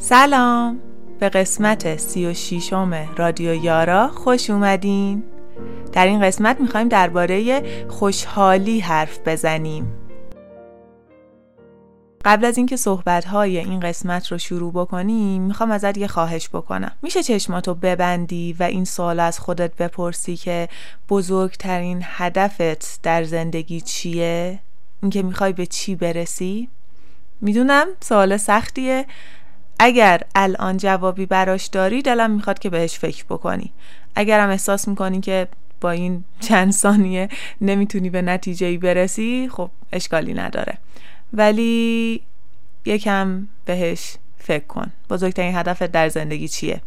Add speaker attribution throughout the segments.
Speaker 1: سلام به قسمت سی و شیشم رادیو یارا خوش اومدین در این قسمت می‌خوایم درباره خوشحالی حرف بزنیم قبل از اینکه صحبت های این قسمت رو شروع بکنیم می‌خوام ازت یه خواهش بکنم میشه چشماتو ببندی و این سوال از خودت بپرسی که بزرگترین هدفت در زندگی چیه؟ اینکه می‌خوای به چی برسی؟ می‌دونم سوال سختیه اگر الان جوابی براش داری دلم می‌خواد که بهش فکر بکنی. اگرم احساس می‌کنی که با این چند ثانیه نمی‌تونی به نتیجه ای برسی خب اشکالی نداره. ولی یکم بهش فکر کن. بزرگترین هدفت در زندگی چیه؟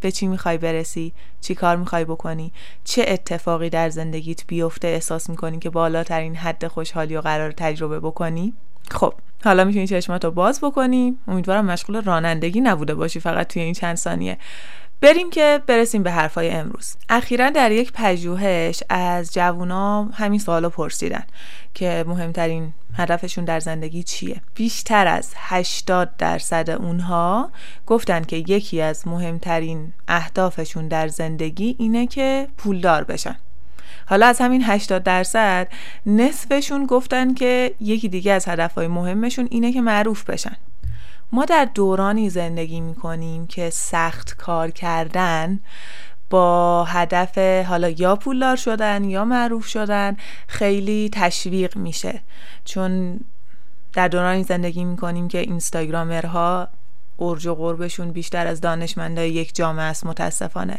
Speaker 1: به چی می‌خوای برسی؟ چی کار می‌خوای بکنی؟ چه اتفاقی در زندگیت بیفته؟ احساس می‌کنی که بالاترین حد خوشحالی و قرار تجربه بکنی؟ خب حالا می‌تونی چشماتو باز بکنی. امیدوارم مشغول رانندگی نبوده باشی فقط توی این چند ثانیه. بریم که برسیم به حرفای امروز. اخیرا در یک پژوهش از جوونا همین سوالو پرسیدن که مهمترین هدفشون در زندگی چیه. بیشتر از 80 درصد اونها گفتن که یکی از مهمترین اهدافشون در زندگی اینه که پولدار بشن. حالا از همین 80 درصد نصفشون گفتن که یکی دیگه از هدفهای مهمشون اینه که معروف بشن. ما در دورانی زندگی می‌کنیم که سخت کار کردن با هدف حالا یا پولدار شدن یا معروف شدن خیلی تشویق میشه. چون در دورانی زندگی می‌کنیم که اینستاگرامرها ارج و قربشون بیشتر از دانشمندای یک جامعه است متاسفانه.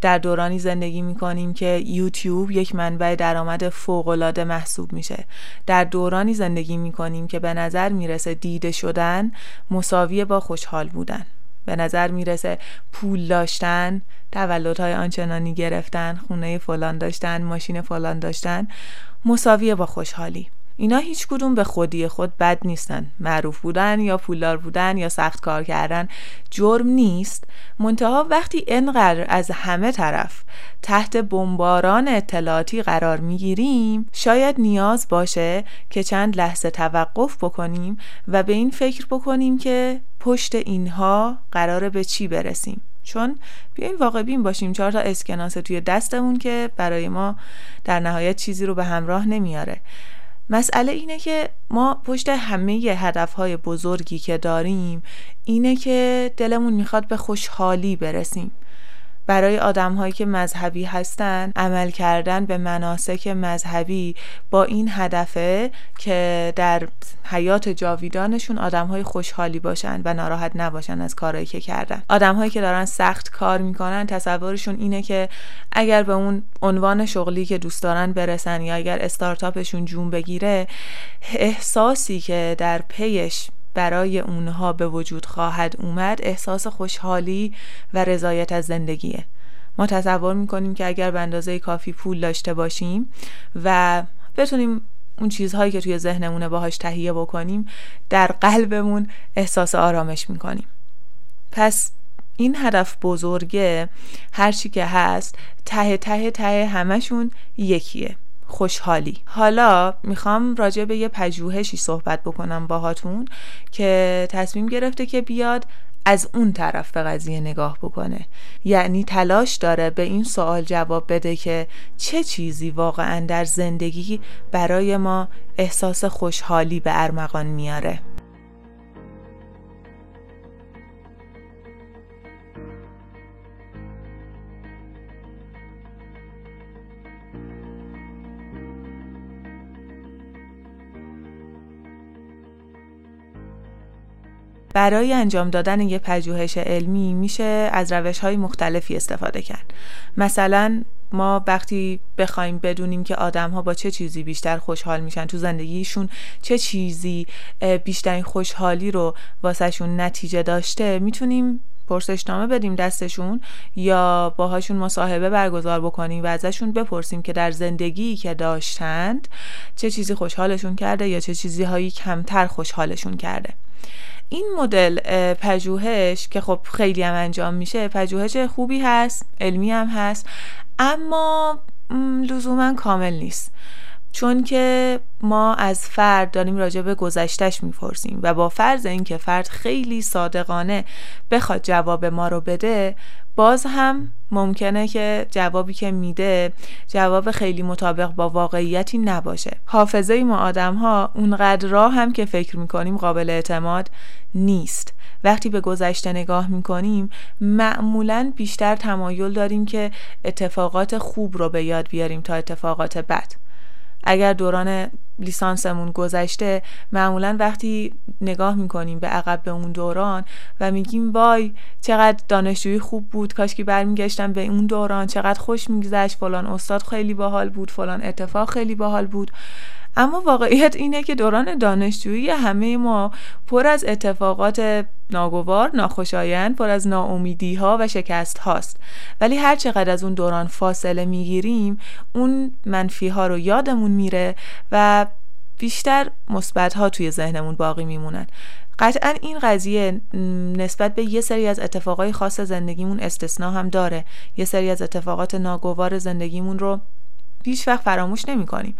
Speaker 1: در دورانی زندگی می‌کنیم که یوتیوب یک منبع درآمد فوقالعاده محسوب میشه. در دورانی زندگی می‌کنیم که به نظر می‌رسه دیده شدن مساوی با خوشحال بودن. به نظر می‌رسه پول داشتن تولدهای آنچنانی گرفتن خونه فلان داشتن ماشین فلان داشتن مساویه با خوشحالی. اینا هیچ کدوم به خودی خود بد نیستن. معروف بودن یا پولدار بودن یا سخت کار کردن. جرم نیست. منتها وقتی انقدر از همه طرف تحت بمباران اطلاعاتی قرار می‌گیریم شاید نیاز باشه که چند لحظه توقف بکنیم و به این فکر بکنیم که پشت اینها قراره به چی برسیم. چون بیاین واقع بین باشیم چهار تا اسکناس توی دستمون که برای ما در نهایت چیزی رو به همراه نمیاره. مسئله اینه که ما پشت همه هدفهای بزرگی که داریم اینه که دلمون می‌خواد به خوشحالی برسیم. برای آدم هایی که مذهبی هستن عمل کردن به مناسک مذهبی با این هدفه که در حیات جاویدانشون آدم های خوشحالی باشن و ناراحت نباشن از کارهایی که کردن. آدم هایی که دارن سخت کار می‌کنن تصورشون اینه که اگر به اون عنوان شغلی که دوست دارن برسن یا اگر استارتاپشون جون بگیره احساسی که در پیش برای اونها به وجود خواهد اومد احساس خوشحالی و رضایت از زندگیه. ما تصور می‌کنیم که اگر به اندازه کافی پول داشته باشیم و بتونیم اون چیزهایی که توی ذهنمونه باهاش تهیه بکنیم در قلبمون احساس آرامش می‌کنیم. پس این هدف بزرگه هرچی که هست ته ته ته همشون یکیه. خوشحالی. حالا می‌خوام راجع به یه پژوهشی صحبت بکنم باهاتون که تصمیم گرفته که بیاد از اون طرف به قضیه نگاه بکنه. یعنی تلاش داره به این سوال جواب بده که چه چیزی واقعا در زندگی برای ما احساس خوشحالی به ارمغان میاره. برای انجام دادن یه پژوهش علمی میشه از روش های مختلفی استفاده کرد. مثلا ما وقتی بخوایم بدونیم که آدم ها با چه چیزی بیشتر خوشحال میشن تو زندگیشون چه چیزی بیشترین خوشحالی رو واسهشون نتیجه داشته می‌تونیم پرسشنامه بدیم دستشون یا باهاشون مصاحبه برگزار بکنیم و ازشون بپرسیم که در زندگی که داشتند چه چیزی خوشحالشون کرده یا چه چیزی هایی کمتر خوشحالشون کرده. این مدل پژوهش که خب خیلی هم انجام میشه پژوهش خوبی هست علمی هم هست اما لزوما کامل نیست. چون که ما از فرد داریم راجع به گذشتش می‌پرسیم و با فرض اینکه فرد خیلی صادقانه بخواد جواب ما رو بده باز هم ممکنه که جوابی که میده جواب خیلی مطابق با واقعیتی نباشه. حافظه ما آدم ها اونقدر راه هم که فکر می‌کنیم قابل اعتماد نیست. وقتی به گذشته نگاه می‌کنیم معمولا بیشتر تمایل داریم که اتفاقات خوب رو به یاد بیاریم تا اتفاقات بد. اگر دوران لیسانسمون گذشته معمولا وقتی نگاه می‌کنیم به عقب به اون دوران و میگیم وای چقدر دانشجویی خوب بود کاش که برمیگشتم به اون دوران چقدر خوش میگذشت فلان استاد خیلی باحال بود فلان اتفاق خیلی باحال بود. اما واقعیت اینه که دوران دانشجویی همه ما پر از اتفاقات ناگوار، ناخوشایند، پر از ناامیدی ها و شکست هاست ولی هر چقدر از اون دوران فاصله می‌گیریم اون منفی ها رو یادمون میره و بیشتر مثبت ها توی ذهنمون باقی میمونن. قطعا این قضیه نسبت به یه سری از اتفاقای خاص زندگیمون استثنا هم داره. یه سری از اتفاقات ناگوار زندگیمون رو هیچ وقت فراموش نمی کنیم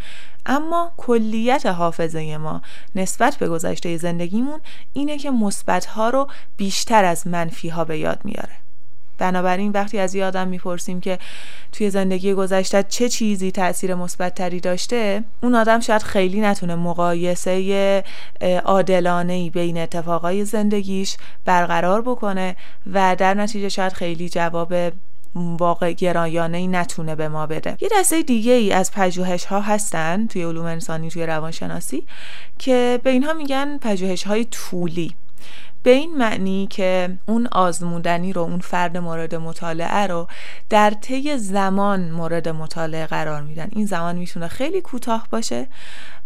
Speaker 1: اما کلیت حافظه ما نسبت به گذشته زندگیمون اینه که مثبت ها رو بیشتر از منفی ها به یاد میاره. بنابراین وقتی از یادم می‌پرسیم که توی زندگی گذشته چه چیزی تاثیر مثبت تری داشته اون آدم شاید خیلی نتونه مقایسه عادلانه ای بین اتفاقای زندگیش برقرار بکنه و در نتیجه شاید خیلی جواب واقع گرایانه ای نتونه به ما بده. یه دسته دیگه ای از پژوهش ها هستن توی علوم انسانی توی روانشناسی که به اینها میگن پژوهش های طولی. به این معنی که اون آزمودنی رو اون فرد مورد مطالعه رو در طی زمان مورد مطالعه قرار میدن. این زمان می‌تونه خیلی کوتاه باشه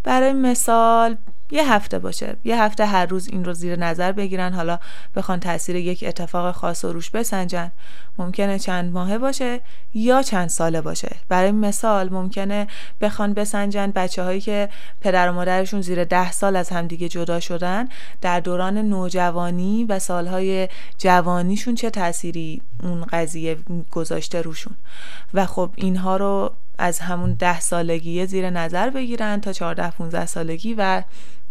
Speaker 1: برای مثال یه هفته باشه یه هفته هر روز این رو زیر نظر بگیرن حالا بخوان تاثیر یک اتفاق خاص و روش بسنجن. ممکنه چند ماهه باشه یا چند ساله باشه. برای مثال ممکنه بخوان بسنجن بچه هایی که پدر و مادرشون زیر ده سال از همدیگه جدا شدن در دوران نوجوانی و سالهای جوانیشون چه تأثیری اون قضیه گذاشته روشون. و خب اینها رو از همون ده سالگی زیر نظر بگیرن تا 14 15 سالگی و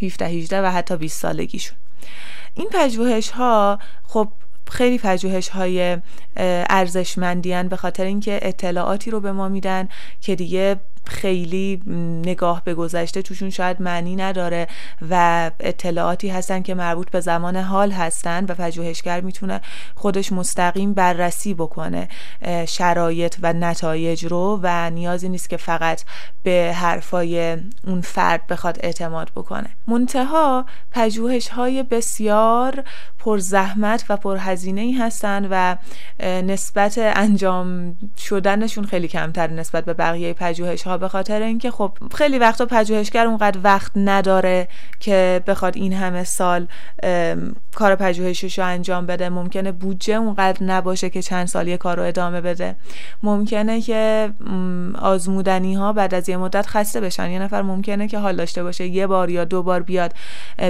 Speaker 1: 17 18 و حتی 20 سالگیشون. این پژوهش ها خب خیلی پژوهش های ارزشمندی به خاطر اینکه اطلاعاتی رو به ما میدن که دیگه خیلی نگاه به گذشته توشون شاید معنی نداره و اطلاعاتی هستن که مربوط به زمان حال هستن و پژوهشگر می‌تونه خودش مستقیم بررسی بکنه شرایط و نتایج رو و نیازی نیست که فقط به حرفای اون فرد بخواد اعتماد بکنه. منتها پژوهش های بسیار پر زحمت و پر هزینه ای هستن و نسبت انجام شدنشون خیلی کمتر نسبت به بقیه پژوهش ها به خاطر اینکه خب خیلی وقتا پژوهشگر اونقدر وقت نداره که بخواد این همه سال کار پژوهشش رو انجام بده. ممکنه بودجه اونقدر نباشه که چند سال یه کار رو ادامه بده. ممکنه که آزمودنی ها بعد از یه مدت خسته بشن. یه نفر ممکنه که حال داشته باشه یه بار یا دو بار بیاد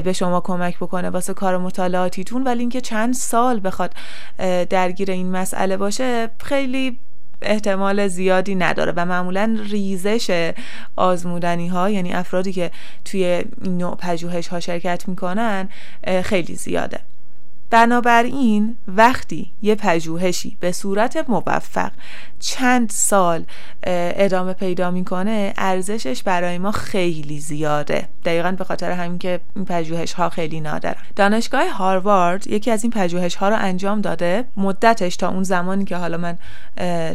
Speaker 1: به شما کمک بکنه واسه کار مطالعاتیتون. ولی اینکه چند سال بخواد درگیر این مسئله باشه خیلی احتمال زیادی نداره و معمولا ریزش آزمودنی ها یعنی افرادی که توی این نوع پژوهش ها شرکت می‌کنن خیلی زیاده. بنابراین وقتی یه پژوهشی به صورت موفق چند سال ادامه پیدا می‌کنه ارزشش برای ما خیلی زیاده. دقیقا به خاطر همین که این پژوهش ها خیلی نادرن. دانشگاه هاروارد یکی از این پژوهش ها رو انجام داده. مدتش تا اون زمانی که حالا من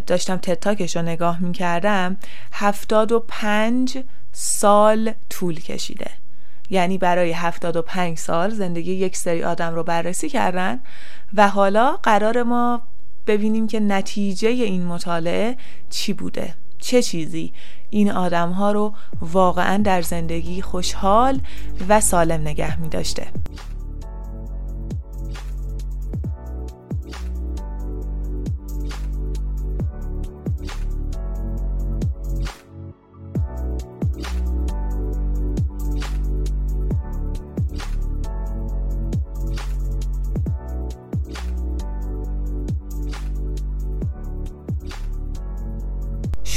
Speaker 1: داشتم تتاکش رو نگاه می‌کردم هفتاد و پنج سال طول کشیده. یعنی برای 75 سال زندگی یک سری آدم رو بررسی کردن و حالا قرار ما ببینیم که نتیجه این مطالعه چی بوده؟ چه چیزی؟ این آدم ها رو واقعا در زندگی خوشحال و سالم نگه می داشته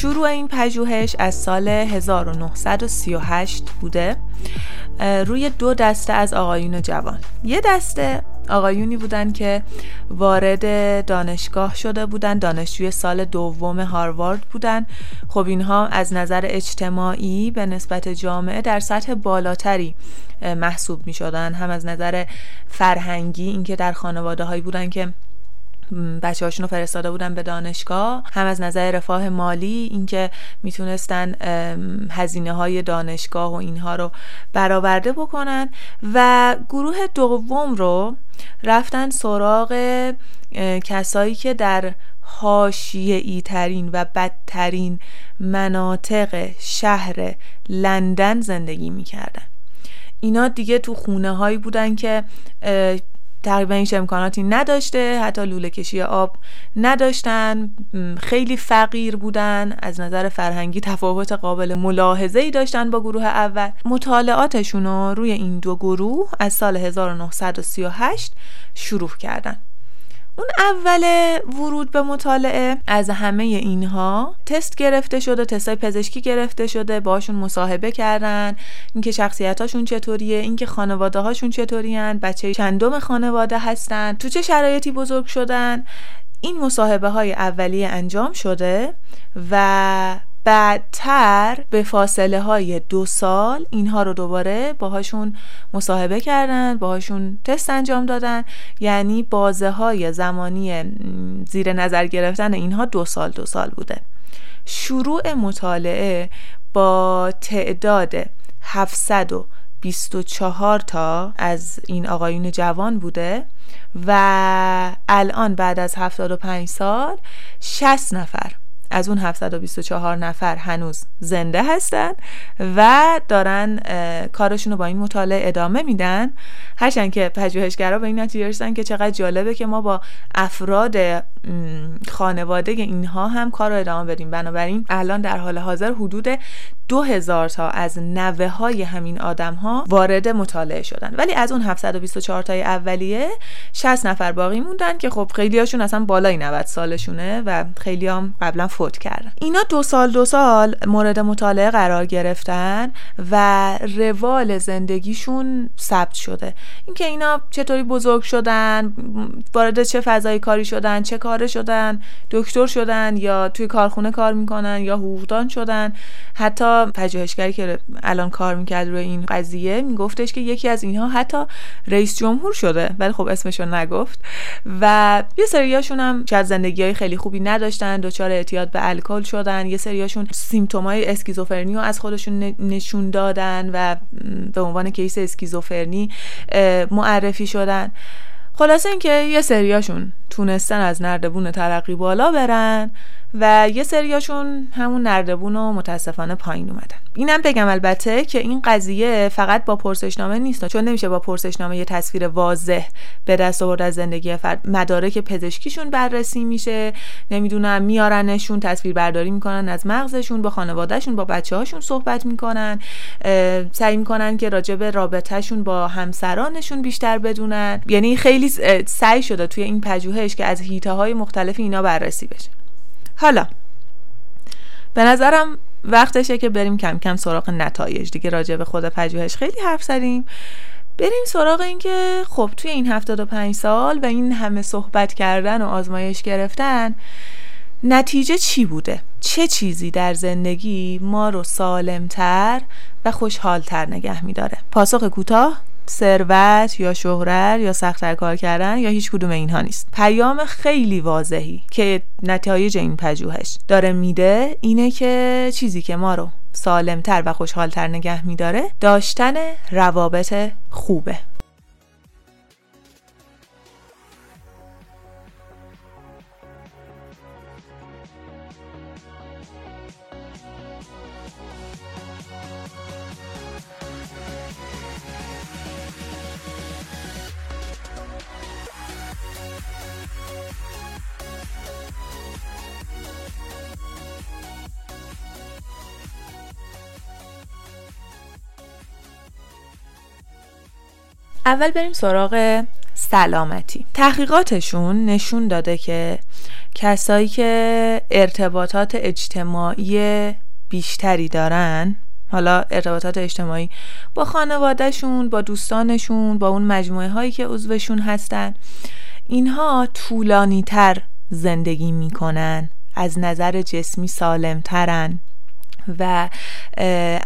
Speaker 1: شروع این پژوهش از سال 1938 بوده. روی دو دسته از آقایون جوان. یه دسته آقایونی بودن که وارد دانشگاه شده بودن دانشجوی سال دوم هاروارد بودن. خب اینها از نظر اجتماعی به نسبت جامعه در سطح بالاتری محسوب می شدن هم از نظر فرهنگی اینکه در خانواده هایی بودن که بچه هاشون رو فرستاده بودن به دانشگاه. هم از نظر رفاه مالی اینکه می‌تونستن هزینه های دانشگاه و اینها رو برآورده بکنن. و گروه دوم رو رفتن سراغ کسایی که در حاشیه ای ترین و بدترین مناطق شهر لندن زندگی می‌کردن. اینا دیگه تو خونه هایی بودن که تقریبا هیچ امکاناتی نداشته. حتی لوله کشی آب نداشتن. خیلی فقیر بودن. از نظر فرهنگی تفاوت قابل ملاحظه ای داشتن با گروه اول. مطالعاتشون رو روی این دو گروه از سال 1938 شروع کردن. اون اول ورود به مطالعه از همه اینها تست گرفته شده تستای پزشکی گرفته شده باشون مصاحبه کردن اینکه شخصیتاشون چطوریه اینکه خانواده هاشون چطورین بچه چندم خانواده هستن تو چه شرایطی بزرگ شدن. این مصاحبه های اولیه انجام شده و بعدتر به فاصله های دو سال اینها رو دوباره باهاشون مصاحبه کردن باهاشون تست انجام دادن. یعنی بازه های زمانی زیر نظر گرفتن اینها دو سال دو سال بوده. شروع مطالعه با تعداد 724 تا از این آقایون جوان بوده و الان بعد از 75 سال 60 نفر. از اون 724 نفر هنوز زنده هستن و دارن کارشون رو با این مطالعه ادامه میدن. هرچند که پژوهشگرا به این نتیجه رسیدن که چقدر جالبه که ما با افراد خانواده اینها هم کار رو ادامه بدیم. بنابراین الان در حال حاضر حدود دو هزار تا از نوه های همین آدم ها وارد مطالعه شدن. ولی از اون 724 تای اولیه 60 نفر باقی موندن که خب خیلی هاشون اصلا بالای 90 سالشونه و خیلی هم قبلا فوت کردن. اینا دو سال دو سال مورد مطالعه قرار گرفتن و روال زندگیشون ثبت شده. اینکه اینا چطوری بزرگ شدن وارد چه فضای کاری شدن چه کاره شدن دکتر شدن یا توی کارخونه کار می‌کنن یا حقوقدان شدن. حتی پژوهشگری که الان کار می‌کرد روی این قضیه میگفتش که یکی از اینها حتی رئیس جمهور شده ولی خب اسمشو نگفت. و یه سریاشون هم شاید زندگی های خیلی خوبی نداشتن دچار اعتیاد به الکل شدن. یه سریاشون سیمتومای اسکیزوفرنی رو از خودشون نشون دادن و به عنوان کیس اسکیزوفرنی معرفی شدن. خلاصه اینکه یه سریاشون تونستن از نردبون ترقی بالا برن و یه سریاشون همون نردبون رو متاسفانه پایین اومدن. اینم بگم البته که این قضیه فقط با پرسشنامه نیست چون نمیشه با پرسشنامه یه تصویر واضح به دست آورد از زندگی فرد. مدارک پزشکیشون بررسی میشه نمی‌دونم میارنشون تصویر برداری می‌کنن از مغزشون با خانوادهشون با بچه هاشون صحبت می‌کنن سعی می‌کنن که راجع به رابطهشون با همسرانشون بیشتر بدونن. یعنی خیلی سعی شده توی این پژوهش که از هیته های مختلف اینا بررسی بشه. حالا به نظرم وقتشه که بریم کم کم سراغ نتایج دیگه راجع به خود پژوهش خیلی حرف زدیم بریم سراغ این که خب توی این 75 سال و این همه صحبت کردن و آزمایش گرفتن نتیجه چی بوده؟ چه چیزی در زندگی ما رو سالمتر و خوشحالتر نگه میداره؟ پاسخ کوتاه ثروت یا شهرت یا سختتر کار کردن یا هیچ کدوم اینها نیست. پیام خیلی واضحی که نتایج این پژوهش داره میده اینه که چیزی که ما رو سالمتر و خوشحالتر نگه میداره داشتن روابط خوبه. اول بریم سراغ سلامتی. تحقیقاتشون نشون داده که کسایی که ارتباطات اجتماعی بیشتری دارن حالا ارتباطات اجتماعی با خانوادهشون با دوستانشون با اون مجموعه هایی که عضوشون هستن اینها طولانی تر زندگی می‌کنن از نظر جسمی سالمترن و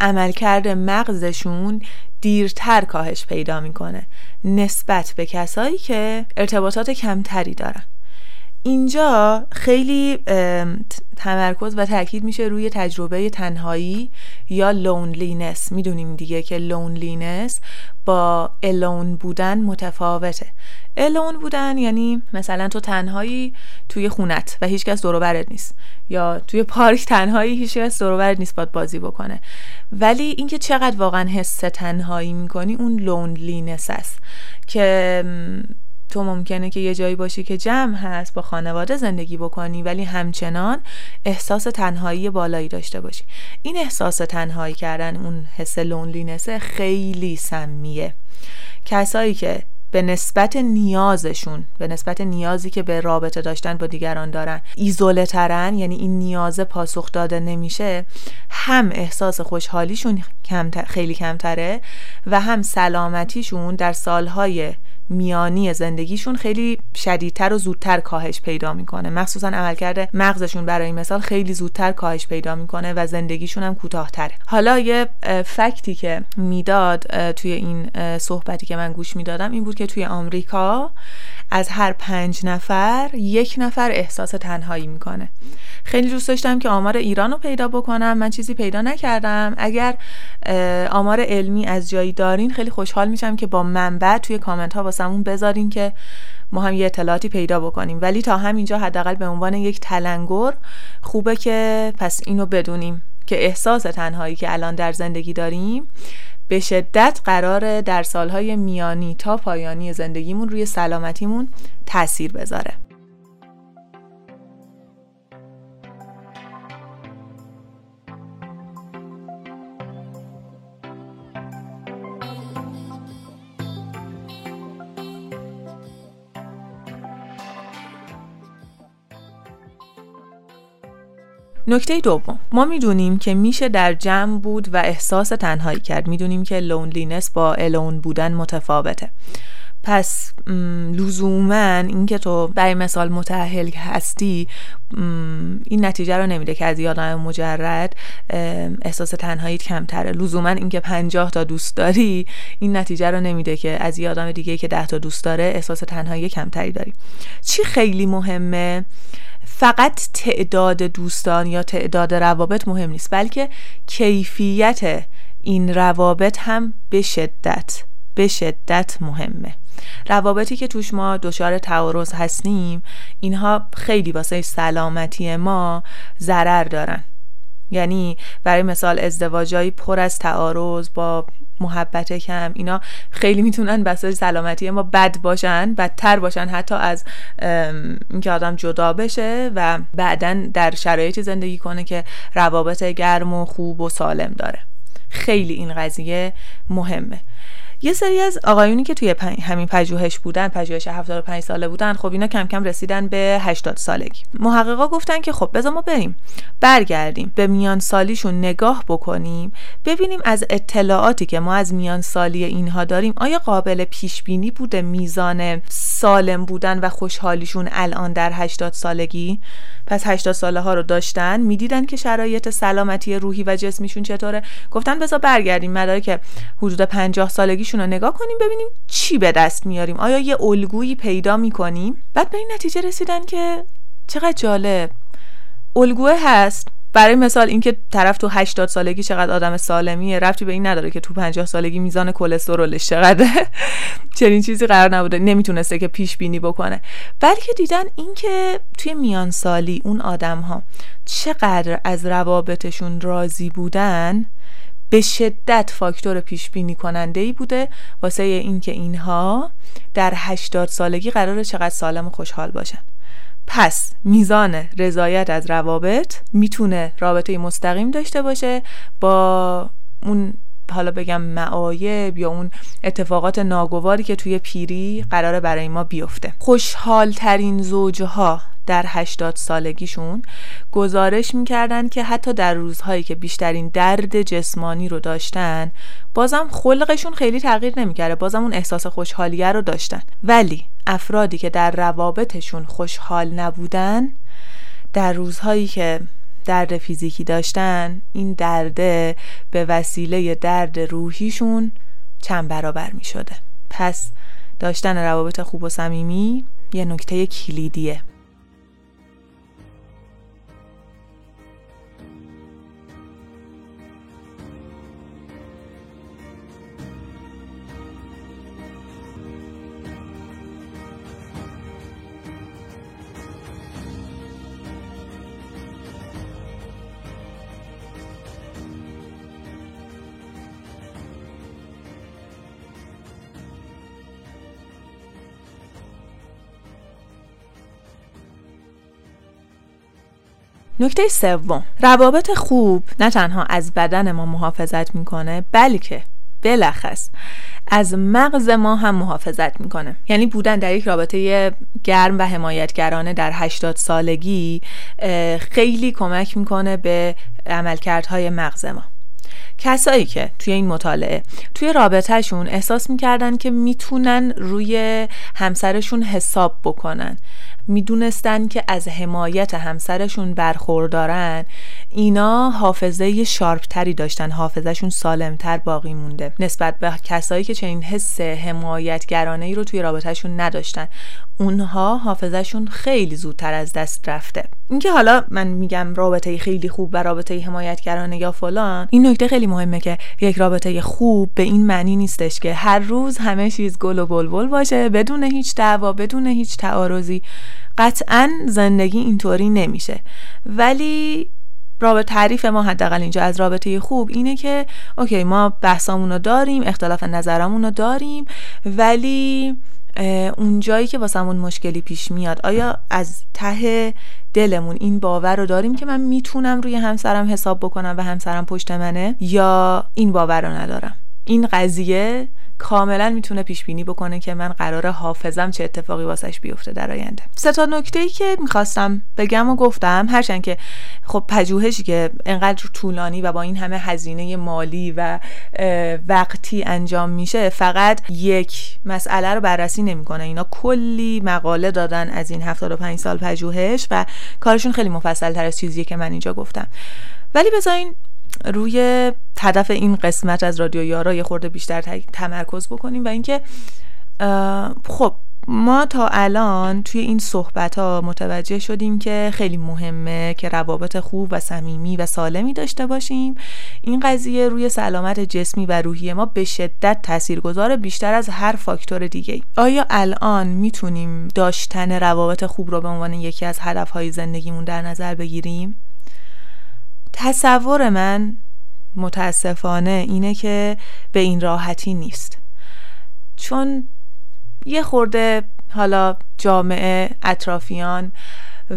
Speaker 1: عملکرد مغزشون دیرتر کاهش پیدا می‌کنه نسبت به کسایی که ارتباطات کمتری دارن. اینجا خیلی تمرکز و تاکید میشه روی تجربه تنهایی یا loneliness می‌دونیم دیگه که loneliness با alone بودن متفاوته. alone بودن یعنی مثلا تو تنهایی توی خونت و هیچکس دور برت نیست. یا توی پارک تنهایی هیچکس دور برت نیست باید بازی بکنه. ولی اینکه چقدر واقعا حس تنهایی می‌کنی اون loneliness است. که تو ممکنه که یه جایی باشی که جمع هست با خانواده زندگی بکنی ولی همچنان احساس تنهایی بالایی داشته باشی. این احساس تنهایی کردن اون حس loneliness ه خیلی سمیه. کسایی که به نسبت نیازشون به نسبت نیازی که به رابطه داشتن با دیگران دارن ایزوله ترن یعنی این نیاز پاسخ داده نمیشه هم احساس خوشحالیشون خیلی کمتره و هم سلامتیشون در سالهای میانی زندگیشون خیلی شدیدتر و زودتر کاهش پیدا می‌کنه. مخصوصا عملکرد مغزشون برای مثال خیلی زودتر کاهش پیدا می‌کنه و زندگیشون هم کوتاهتره. حالا یه فکتی که می‌داد توی این صحبتی که من گوش می‌دادم این بود که توی آمریکا از هر پنج نفر یک نفر احساس تنهایی می‌کنه. خیلی دوست داشتم که آمار ایران رو پیدا بکنم. من چیزی پیدا نکردم. اگر آمار علمی از جایی دارین خیلی خوشحال میشم که با منبع توی کامنت ها واسمون بذارین که ما هم یه اطلاعاتی پیدا بکنیم. ولی تا همینجا حداقل به عنوان یک تلنگر خوبه که پس اینو بدونیم که احساس تنهایی که الان در زندگی داریم به شدت قرار در سالهای میانی تا پایانی زندگیمون روی سلامتیمون تاثیر بذاره. نکته دوم ما می‌دونیم که میشه در جمع بود و احساس تنهایی کرد. می‌دونیم که لونلینس با الون بودن متفاوته. پس لزوما اینکه تو برای مثال متحل هستی این نتیجه رو نمیده که از یادم مجرد احساس تنهایی کمتره. لزوما اینکه پنجاه تا دوست داری این نتیجه رو نمیده که از یادم دیگه که ده تا دوست داره احساس تنهایی کمتری داری. چی خیلی مهمه؟ فقط تعداد دوستان یا تعداد روابط مهم نیست بلکه کیفیت این روابط هم به شدت به شدت مهمه. روابطی که توش ما دچار تعارض هستیم اینها خیلی واسه سلامتی ما ضرر دارن. یعنی برای مثال ازدواجایی پر از تعارض با محبت کم اینا خیلی می‌تونن بساج سلامتی ما بد باشن بدتر باشن حتی از اینکه آدم جدا بشه و بعدا در شرایطی زندگی کنه که روابط گرم و خوب و سالم داره. خیلی این قضیه مهمه. یه سری از آقایونی که توی همین پژوهش بودن پژوهش 75 ساله بودن خب اینا کم کم رسیدن به 80 سالگی. محققا گفتن که خب بذار ما بریم برگردیم به میان سالیشون نگاه بکنیم ببینیم از اطلاعاتی که ما از میان سالی اینها داریم آیا قابل پیش بینی بوده میزان سالم بودن و خوشحالیشون الان در 80 سالگی. پس 80 ساله ها رو داشتن. می‌دیدن که شرایط سلامتی روحی و جسمیشون چطوره. گفتن بذار برگردیم مدارک حدود 50 سالگیشون رو نگاه کنیم ببینیم چی به دست میاریم. آیا یه الگویی پیدا می‌کنیم؟ بعد به این نتیجه رسیدن که چقدر جالب. الگوه هست. برای مثال اینکه طرف تو 80 سالگی چقدر آدم سالمیه رفتی به این نداره که تو 50 سالگی میزان کلسترولش چقدره. چنین چیزی قرار نبوده نمی‌تونسته که پیش بینی بکنه. بلکه دیدن اینکه توی میان سالی اون آدم ها چقدر از روابطشون راضی بودن به شدت فاکتور پیش بینی کننده ای بوده. واسه اینکه اینها در 80 سالگی قرار چقدر سالم و خوشحال باشن. پس میزان رضایت از روابط می‌تونه رابطه مستقیم داشته باشه با اون حالا بگم معایب یا اون اتفاقات ناگواری که توی پیری قراره برای ما بیفته. خوشحال ترین زوجها در 80 سالگیشون گزارش می‌کردن که حتی در روزهایی که بیشترین درد جسمانی رو داشتن بازم خلقشون خیلی تغییر نمی‌کرده بازم اون احساس خوشحالیه رو داشتن. ولی افرادی که در روابطشون خوشحال نبودن در روزهایی که درد فیزیکی داشتن این درده به وسیله درد روحیشون چند برابر می شده پس داشتن روابط خوب و صمیمی یه نکته کلیدیه. نکته سوم. روابط خوب نه تنها از بدن ما محافظت می‌کنه بلکه بلخص از مغز ما هم محافظت می‌کنه. یعنی بودن در یک رابطه گرم و حمایتگرانه در 80 سالگی خیلی کمک می‌کنه به عملکردهای مغز ما. کسایی که توی این مطالعه توی رابطهشون احساس می‌کردن که می‌تونن روی همسرشون حساب بکنن. می‌دونستن که از حمایت همسرشون برخوردارن. اینا حافظه شارپتری داشتن حافظهشون سالمتر باقی مونده. نسبت به کسایی که چنین حس حمایتگرانه ای رو توی رابطهشون نداشتن. اونها حافظهشون خیلی زودتر از دست رفته. اینکه حالا من میگم رابطه خیلی خوب و رابطه حمایتگرانه یا فلان این نکته خیلی مهمه که یک رابطه خوب به این معنی نیستش که هر روز همه چیز گل و بلبل باشه بدون هیچ دعوا بدون هیچ تعارضی. قطعا زندگی اینطوری نمیشه. ولی رابطه تعریف ما حداقل اینجا از رابطه خوب اینه که اوکی ما بحثامون رو داریم اختلاف نظرمون رو داریم ولی اون جایی که واسمون مشکلی پیش میاد آیا از ته دلمون این باور رو داریم که من می‌تونم روی همسرم حساب بکنم و همسرم پشت منه؟ یا این باور رو ندارم؟ این قضیه کاملا می‌تونه پیش بینی بکنه که من قرار حافظم چه اتفاقی واسش بیفته در آینده. سه تا نکته ای که می‌خواستم بگم و گفتم هرچند که خب پژوهشی که انقدر طولانی و با این همه هزینه مالی و وقتی انجام میشه فقط یک مسئله رو بررسی نمی‌کنه. اینا کلی مقاله دادن از این 75 سال پژوهش و کارشون خیلی مفصل تر از چیزیه که من اینجا گفتم. ولی بذارین روی هدف این قسمت از رادیو یارا یه خورده بیشتر تمرکز بکنیم و اینکه خب ما تا الان توی این صحبت ها متوجه شدیم که خیلی مهمه که روابط خوب و صمیمی و سالمی داشته باشیم. این قضیه روی سلامت جسمی و روحی ما به شدت تاثیرگذار بیشتر از هر فاکتور دیگه آیا الان می‌تونیم داشتن روابط خوب رو به عنوان یکی از هدفهای زندگیمون در نظر بگیریم؟ تصور من متاسفانه اینه که به این راحتی نیست. چون یه خورده حالا جامعه اطرافیان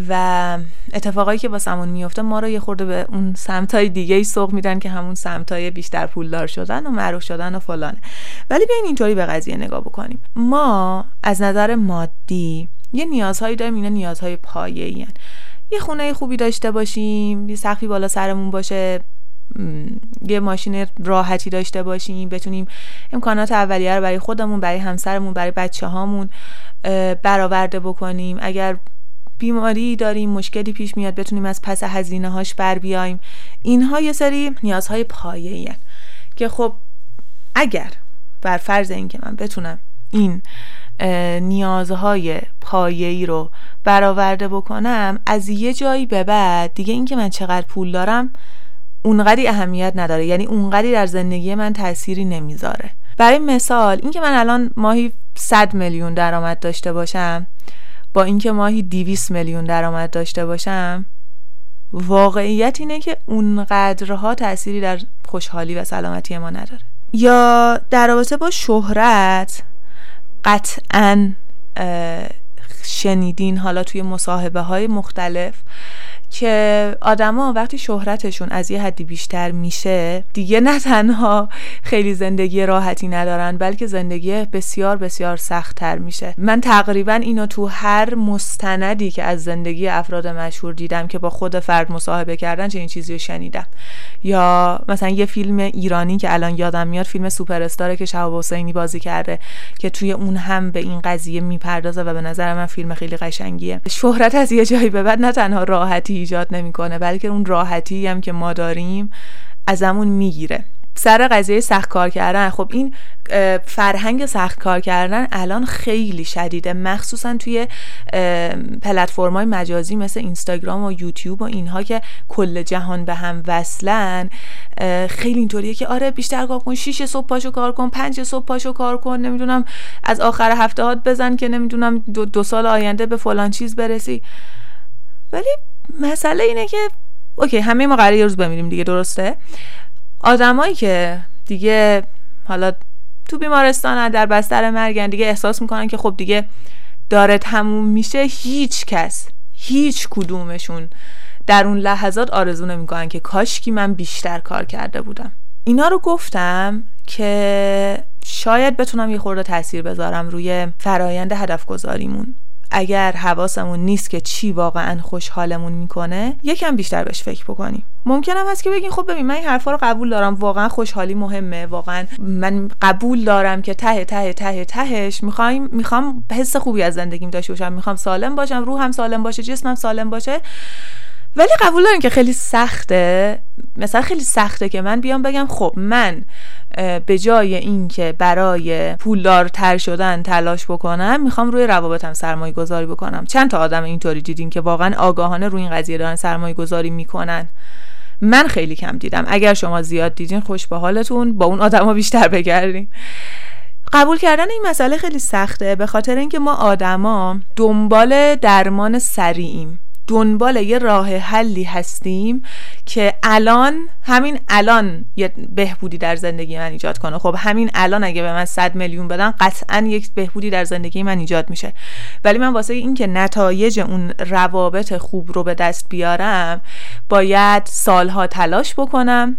Speaker 1: و اتفاقایی که واسمون میفته ما رو یه خورده به اون سمتای دیگه ای سوق میدن که همون سمتای بیشتر پولدار شدن و معروف شدن و فلانه. ولی بیاین اینطوری به قضیه نگاه بکنیم. ما از نظر مادی یه نیازهایی داریم اینا نیازهای پایه‌ای یه خونه خوبی داشته باشیم یه سقفی بالا سرمون باشه یه ماشین راحتی داشته باشیم بتونیم امکانات اولیه رو برای خودمون برای همسرمون برای بچه هامون برآورده بکنیم. اگر بیماری داریم مشکلی پیش میاد بتونیم از پس هزینه هاش بر بیایم. اینها یه سری نیازهای پایه‌ای که خب اگر بر فرض اینکه من بتونم این نیازهای پایه‌ای رو برآورده بکنم از یه جایی به بعد دیگه اینکه من چقدر پول دارم اونقدی اهمیت نداره. یعنی اونقدی در زندگی من تأثیری نمی‌ذاره. برای مثال اینکه من الان ماهی 100 میلیون درآمد داشته باشم با اینکه ماهی 200 میلیون درآمد داشته باشم واقعیت اینه که اونقدرها تأثیری در خوشحالی و سلامتی ما نداره. یا در رابطه با شهرت قطعا شنیدین حالا توی مصاحبه های مختلف. که آدما وقتی شهرتشون از یه حدی بیشتر میشه دیگه نه تنها خیلی زندگی راحتی ندارن بلکه زندگی بسیار بسیار سختتر میشه. من تقریبا اینو تو هر مستندی که از زندگی افراد مشهور دیدم که با خود فرد مصاحبه کردن چه این چیزی رو شنیدم. یا مثلا یه فیلم ایرانی که الان یادم میاد فیلم سوپر استاره که شهاب حسینی بازی کرده که توی اون هم به این قضیه می‌پردازه و به نظر من فیلم خیلی قشنگیه. شهرت از یه جایی به بعد نه تنها راحتی ایجاد نمی‌کنه بلکه اون راحتی هم که ما داریم ازمون می‌گیره. سر قضیه سخت کار کردن. خب این فرهنگ سخت کار کردن الان خیلی شدیده. مخصوصا توی پلتفرم‌های مجازی مثل اینستاگرام و یوتیوب و اینها که کل جهان به هم وصلن خیلی اینطوریه که آره بیشتر کار کن شیش صبح پاشو کار کن پنج صبح پاشو کار کن نمی‌دونم از آخر هفته هات بزن که نمی‌دونم دو, دو سال آینده به فلان چیز برسی. ولی مسئله اینه که اوکی همه ما قراره یه روز بمیریم دیگه درسته؟ آدمایی که دیگه حالا تو بیمارستان در بستر مرگن دیگه احساس می‌کنن که خب دیگه داره تموم میشه هیچ کس هیچ کدومشون در اون لحظات آرزو نمی‌کنن که کاشکی من بیشتر کار کرده بودم. اینا رو گفتم که شاید بتونم یه خورده تاثیر بذارم روی فرایند هدف گذاریمون اگر حواسمون نیست که چی واقعا خوشحالمون می‌کنه یکم بیشتر بهش فکر بکنیم. ممکنم هست که بگین خب ببین من این حرفا رو قبول دارم. واقعا خوشحالی مهمه. واقعا من قبول دارم که ته ته ته تهش. می‌خوایم می‌خوام حس خوبی از زندگیم داشته باشم. می‌خوام سالم باشم. روحم سالم باشه. جسمم سالم باشه. ولی قبول داریم که خیلی سخته. مثلا خیلی سخته که من بیام بگم خب من به جای اینکه برای پولدارتر شدن تلاش بکنم می‌خوام روی روابطم سرمایه گذاری بکنم. چند تا آدم اینطوری دیدین که واقعا آگاهانه روی این قضیه دارن سرمایه گذاری می‌کنن. من خیلی کم دیدم. اگر شما زیاد دیدین خوش به حالتون. با اون آدما بیشتر بگردین. قبول کردن این مسئله خیلی سخته به خاطر اینکه ما آدما دنبال درمان سریعیم. دنبال یه راه حلی هستیم که الان همین الان یه بهبودی در زندگی من ایجاد کنه. خب همین الان اگه به من 100 میلیون بدن قطعا یک بهبودی در زندگی من ایجاد میشه. ولی من واسه اینکه نتایج اون روابط خوب رو به دست بیارم باید سالها تلاش بکنم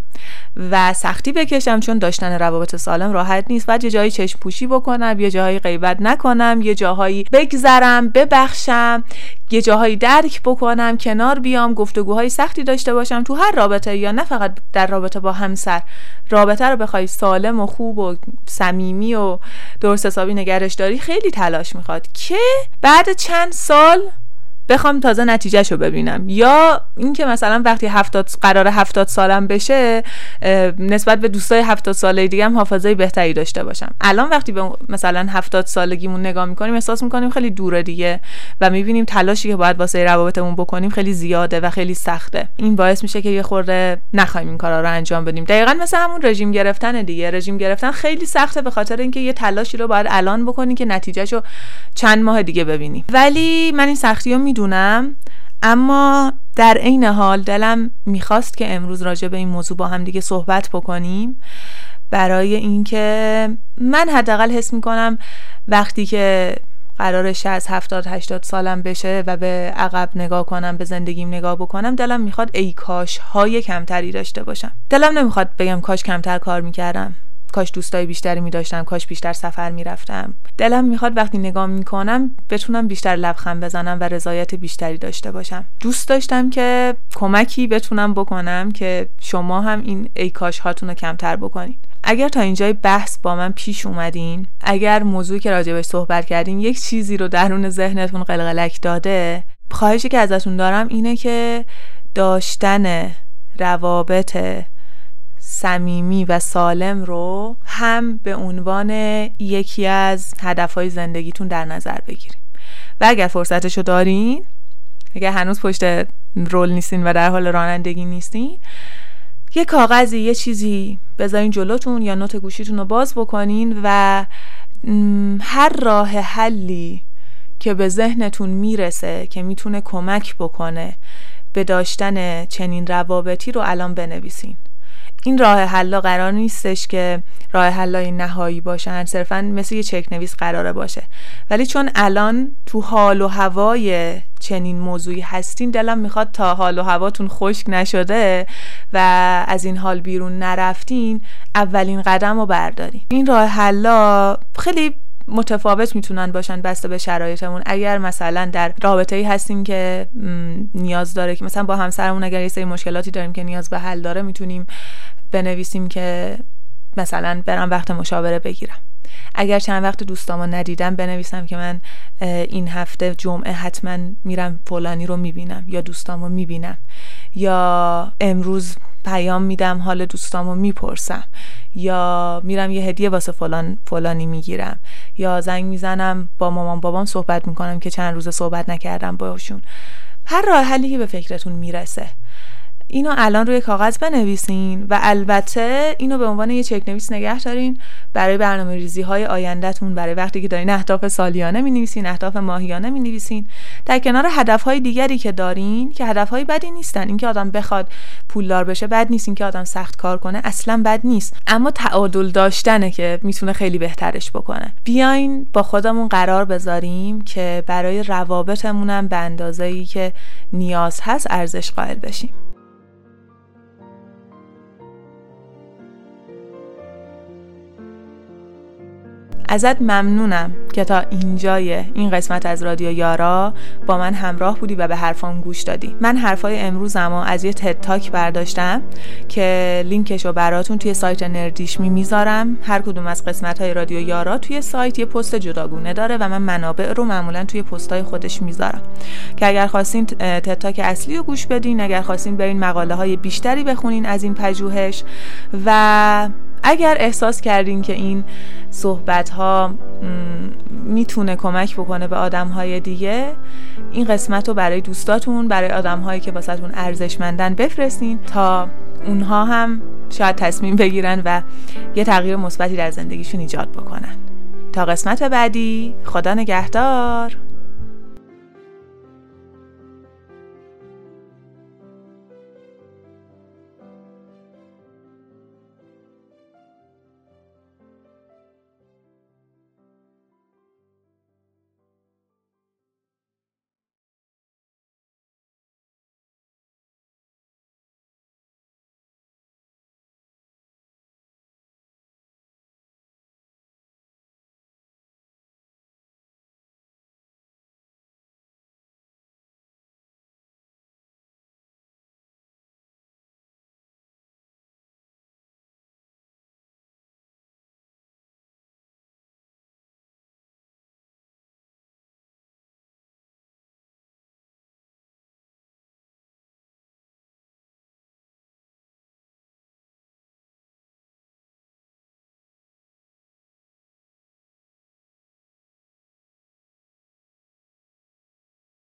Speaker 1: و سختی بکشم چون داشتن روابط سالم راحت نیست. بعد یه جایی چشم پوشی بکنم یه جاهایی غیبت نکنم یه جاهایی بگذرم ببخشم یه جاهایی درک بکنم کنار بیام گفتگوهای سختی داشته باشم تو هر رابطه یا نه فقط در رابطه با همسر. رابطه رو بخوای سالم و خوب و صمیمی و درست حسابی نگرش داری خیلی تلاش می‌خواد. که بعد چند سال بخوام تازه نتیجهش رو ببینم. یا اینکه مثلا وقتی هفتاد قرار هفتاد سالم بشه نسبت به دوستای هفتاد ساله دیگه هم حافظه بهتری داشته باشم. الان وقتی به مثلا هفتاد سالگیمون نگاه می‌کنیم احساس می‌کنیم خیلی دوره دیگه و می‌بینیم تلاشی که باید واسه روابطمون بکنیم خیلی زیاده و خیلی سخته. این باعث میشه که یه خورده نخوایم این کارا رو انجام بدیم. دقیقا مثل همون رژیم گرفتن دیگه. رژیم گرفتن خیلی سخته به خاطر اینکه یه تلاشی رو باید الان بکنی که نتیجهشو چند ماه دیگه ببینی. ولی من این سختی می‌دونم اما در عین حال دلم می‌خواست که امروز راجع به این موضوع با هم دیگه صحبت بکنیم برای اینکه من حداقل حس می‌کنم وقتی که قرارش از 70 80 سالم بشه و به عقب نگاه کنم به زندگیم نگاه بکنم دلم می‌خواد ای کاش های کمتری داشته باشم. دلم نمی‌خواد بگم کاش کمتر کار می‌کردم. کاش دوستای بیشتری می داشتم کاش بیشتر سفر می رفتم دلم می‌خواد وقتی نگاه می‌کنم بتونم بیشتر لبخند بزنم و رضایت بیشتری داشته باشم. دوست داشتم که کمکی بتونم بکنم که شما هم این ای کاش هاتون رو کمتر بکنید. اگر تا اینجای بحث با من پیش اومدین اگر موضوعی که راجبش صحبت کردین یک چیزی رو درون ذهنتون قلقلک داده خواهشی که ازتون دارم اینه که داشتن روابط صمیمی و سالم رو هم به عنوان یکی از هدفهای زندگیتون در نظر بگیریم. و اگر فرصتشو دارین اگر هنوز پشت رول نیستین و در حال رانندگی نیستین یه کاغذی یه چیزی بذارین جلوتون یا نوت گوشیتون رو باز بکنین و هر راه حلی که به ذهنتون می‌رسه که می‌تونه کمک بکنه به داشتن چنین روابطی رو الان بنویسین. این راه حلا قرار نیستش که راه حلای نهایی باشن صرفا مثل یه چک نویس قراره باشه. ولی چون الان تو حال و هوای چنین موضوعی هستین دلم می‌خواد تا حال و هواتون خشک نشده و از این حال بیرون نرفتین اولین قدم رو بردارین. این راه حلا خیلی متفاوت می‌تونن باشن بسته به شرایطمون. اگر مثلا در رابطه ای هستیم که نیاز داره که مثلا با همسرمون اگر یه سری مشکلاتی داریم که نیاز به حل داره می‌تونیم بنویسیم که مثلا برم وقت مشاوره بگیرم. اگر چند وقت دوستامو ندیدم بنویسم که من این هفته جمعه حتما میرم فلانی رو می‌بینم یا دوستامو می‌بینم یا امروز پیام میدم حال دوستامو می‌پرسم یا میرم یه هدیه واسه فلان فلانی می‌گیرم یا زنگ می‌زنم با مامان بابام صحبت می‌کنم که چند روز صحبت نکردم باشون. هر راه حلی که به فکرتون می‌رسه. اینو الان روی کاغذ بنویسین و البته اینو به عنوان یه چک نویس نگه دارین. برای برنامه ریزی های آیندهتون برای وقتی که دارین اهداف سالیانه می نویسین اهداف ماهیانه می نویسین در کنار هدف های دیگری که دارین که هدف های بدی نیستن. اینکه آدم بخواد پولدار بشه بد نیست. اینکه آدم سخت کار کنه اصلا بد نیست. اما تعادل داشتنه که می‌تونه خیلی بهترش بکنه. بیاین با خودمون قرار بذاریم که برای روابطمونم به اندازه‌ای که نیاز هست ارزش قائل بشیم. ازت ممنونم که تا اینجای این قسمت از رادیو یارا با من همراه بودی و به حرفام گوش دادی. من حرفای امروزم از یه تد تاک برداشتم که لینکش رو براتون توی سایت نردیشمی می‌ذارم. هر کدوم از قسمت های رادیو یارا توی سایت یه پست جداگونه داره و من منابع رو معمولا توی پست های خودش می‌ذارم. که اگر خواستین تد تاک اصلی رو گوش بدین اگر خواستین برین مقاله های بیشتری بخونین از این پژوهش و اگر احساس کردین که این صحبت ها می‌تونه کمک بکنه به آدم های دیگه این قسمت رو برای دوستاتون برای آدم هایی که باستون ارزشمندن بفرستین تا اونها هم شاید تصمیم بگیرن و یه تغییر مثبتی در زندگیشون ایجاد بکنن. تا قسمت بعدی خدا نگهدار.